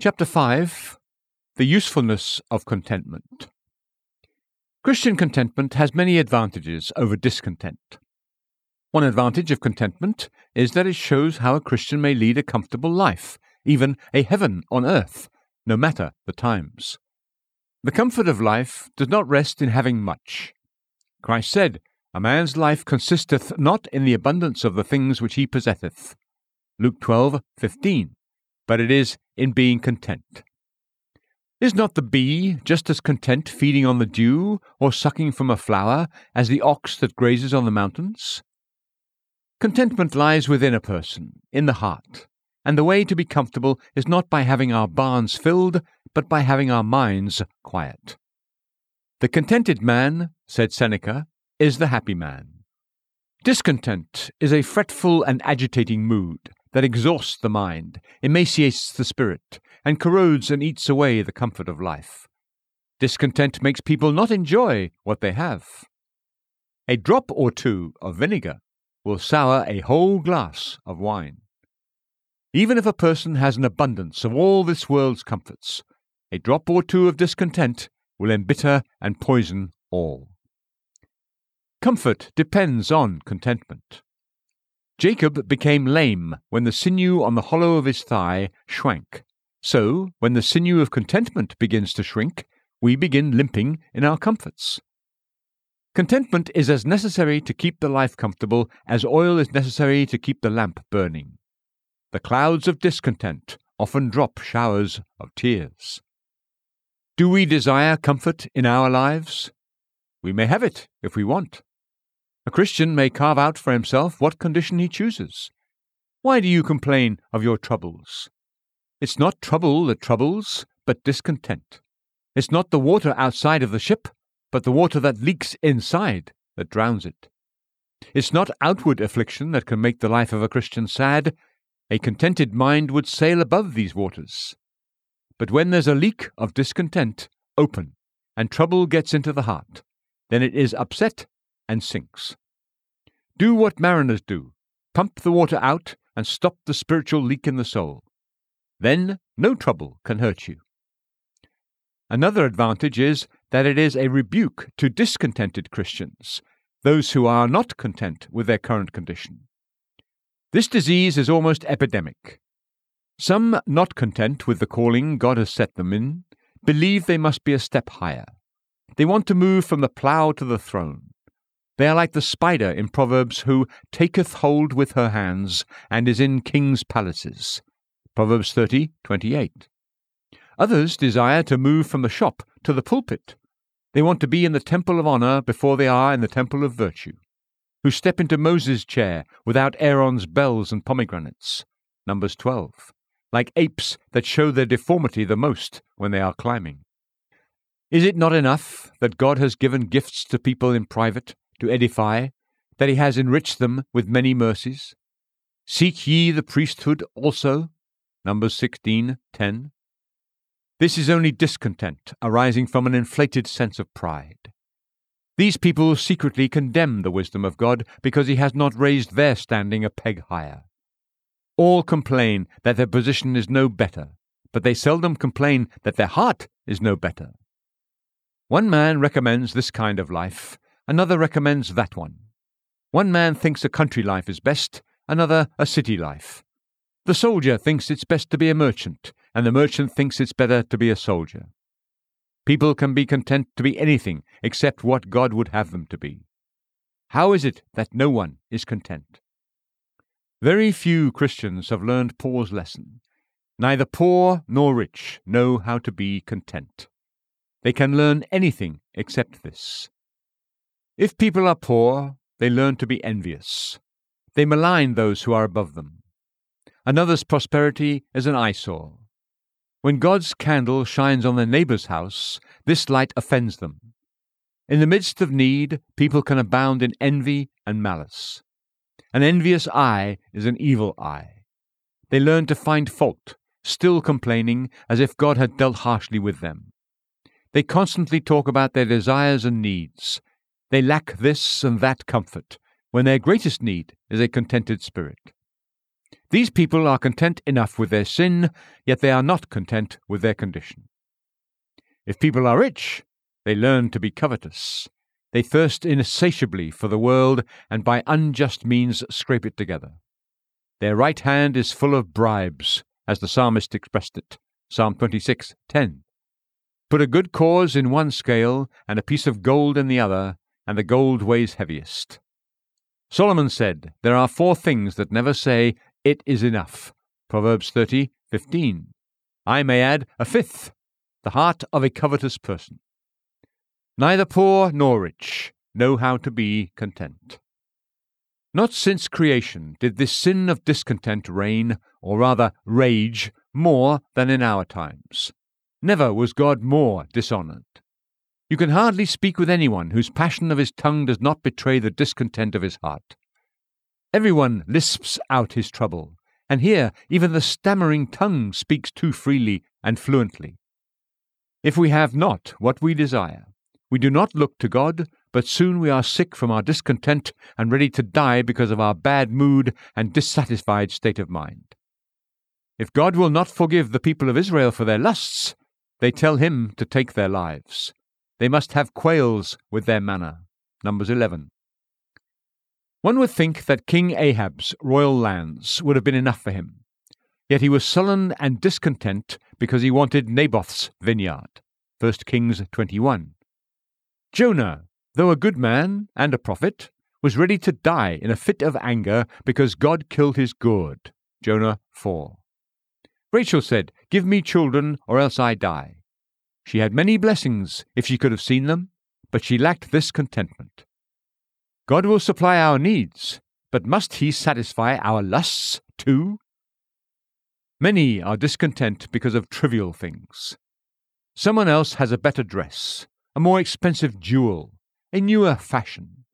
Chapter 5 The Usefulness of Contentment. Christian contentment has many advantages over discontent. One advantage of contentment is that it shows how a Christian may lead a comfortable life, even a heaven on earth, no matter the times. The comfort of life does not rest in having much. Christ said, A man's life consisteth not in the abundance of the things which he possesseth. Luke twelve fifteen, but it is in being content. Is not the bee just as content feeding on the dew or sucking from a flower as the ox that grazes on the mountains? Contentment lies within a person, in the heart, and the way to be comfortable is not by having our barns filled, but by having our minds quiet. The contented man, said Seneca, is the happy man. Discontent is a fretful and agitating mood that exhausts the mind, emaciates the spirit, and corrodes and eats away the comfort of life. Discontent makes people not enjoy what they have. A drop or two of vinegar will sour a whole glass of wine. Even if a person has an abundance of all this world's comforts, a drop or two of discontent will embitter and poison all. Comfort depends on contentment. Jacob became lame when the sinew on the hollow of his thigh shrank. So, when the sinew of contentment begins to shrink, we begin limping in our comforts. Contentment is as necessary to keep the life comfortable as oil is necessary to keep the lamp burning. The clouds of discontent often drop showers of tears. Do we desire comfort in our lives? We may have it if we want. A Christian may carve out for himself what condition he chooses. Why do you complain of your troubles? It's not trouble that troubles, but discontent. It's not the water outside of the ship, but the water that leaks inside that drowns it. It's not outward affliction that can make the life of a Christian sad. A contented mind would sail above these waters. But when there's a leak of discontent, open, and trouble gets into the heart, then it is upset and sinks. Do what mariners do pump the water out and stop the spiritual leak in the soul. Then no trouble can hurt you. Another advantage is that it is a rebuke to discontented Christians, those who are not content with their current condition. This disease is almost epidemic. Some not content with the calling God has set them in believe they must be a step higher. They want to move from the plough to the throne. They are like the spider in Proverbs who taketh hold with her hands and is in kings' palaces. Proverbs 30:28. Others desire to move from the shop to the pulpit. They want to be in the temple of honor before they are in the temple of virtue. Who step into Moses' chair without Aaron's bells and pomegranates. Numbers 12. Like apes that show their deformity the most when they are climbing. Is it not enough that God has given gifts to people in private to edify, that he has enriched them with many mercies? Seek ye the priesthood also? Numbers 16:10. This is only discontent arising from an inflated sense of pride. These people secretly condemn the wisdom of God because he has not raised their standing a peg higher. All complain that their position is no better, but they seldom complain that their heart is no better. One man recommends this kind of life, another recommends that one. One man thinks a country life is best, another a city life. The soldier thinks it's best to be a merchant, and the merchant thinks it's better to be a soldier. People can be content to be anything except what God would have them to be. How is it that no one is content? Very few Christians have learned Paul's lesson. Neither poor nor rich know how to be content. They can learn anything except this. If people are poor, they learn to be envious. They malign those who are above them. Another's prosperity is an eyesore. When God's candle shines on their neighbor's house, this light offends them. In the midst of need, people can abound in envy and malice. An envious eye is an evil eye. They learn to find fault, still complaining as if God had dealt harshly with them. They constantly talk about their desires and needs. They lack this and that comfort, when their greatest need is a contented spirit. These people are content enough with their sin, yet they are not content with their condition. If people are rich, they learn to be covetous. They thirst insatiably for the world, and by unjust means scrape it together. Their right hand is full of bribes, as the psalmist expressed it. Psalm 26:10. Put a good cause in one scale and a piece of gold in the other, and the gold weighs heaviest. Solomon said, There are four things that never say, It is enough. Proverbs 30:15. I may add a fifth, the heart of a covetous person. Neither poor nor rich know how to be content. Not since creation did this sin of discontent reign, or rather rage, more than in our times. Never was God more dishonoured. You can hardly speak with anyone whose passion of his tongue does not betray the discontent of his heart. Everyone lisps out his trouble, and here even the stammering tongue speaks too freely and fluently. If we have not what we desire, we do not look to God, but soon we are sick from our discontent and ready to die because of our bad mood and dissatisfied state of mind. If God will not forgive the people of Israel for their lusts, they tell him to take their lives. They must have quails with their manna. Numbers 11. One would think that King Ahab's royal lands would have been enough for him. Yet he was sullen and discontent because he wanted Naboth's vineyard. 1 Kings 21. Jonah, though a good man and a prophet, was ready to die in a fit of anger because God killed his gourd. Jonah 4. Rachel said, Give me children, or else I die. She had many blessings if she could have seen them, but she lacked this contentment. God will supply our needs, but must He satisfy our lusts too? Many are discontent because of trivial things. Someone else has a better dress, a more expensive jewel, a newer fashion.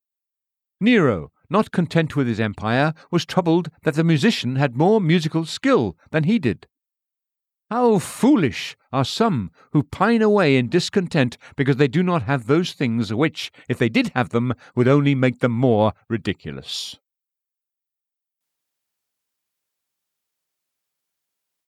Nero, not content with his empire, was troubled that the musician had more musical skill than he did. How foolish are some who pine away in discontent because they do not have those things which, if they did have them, would only make them more ridiculous.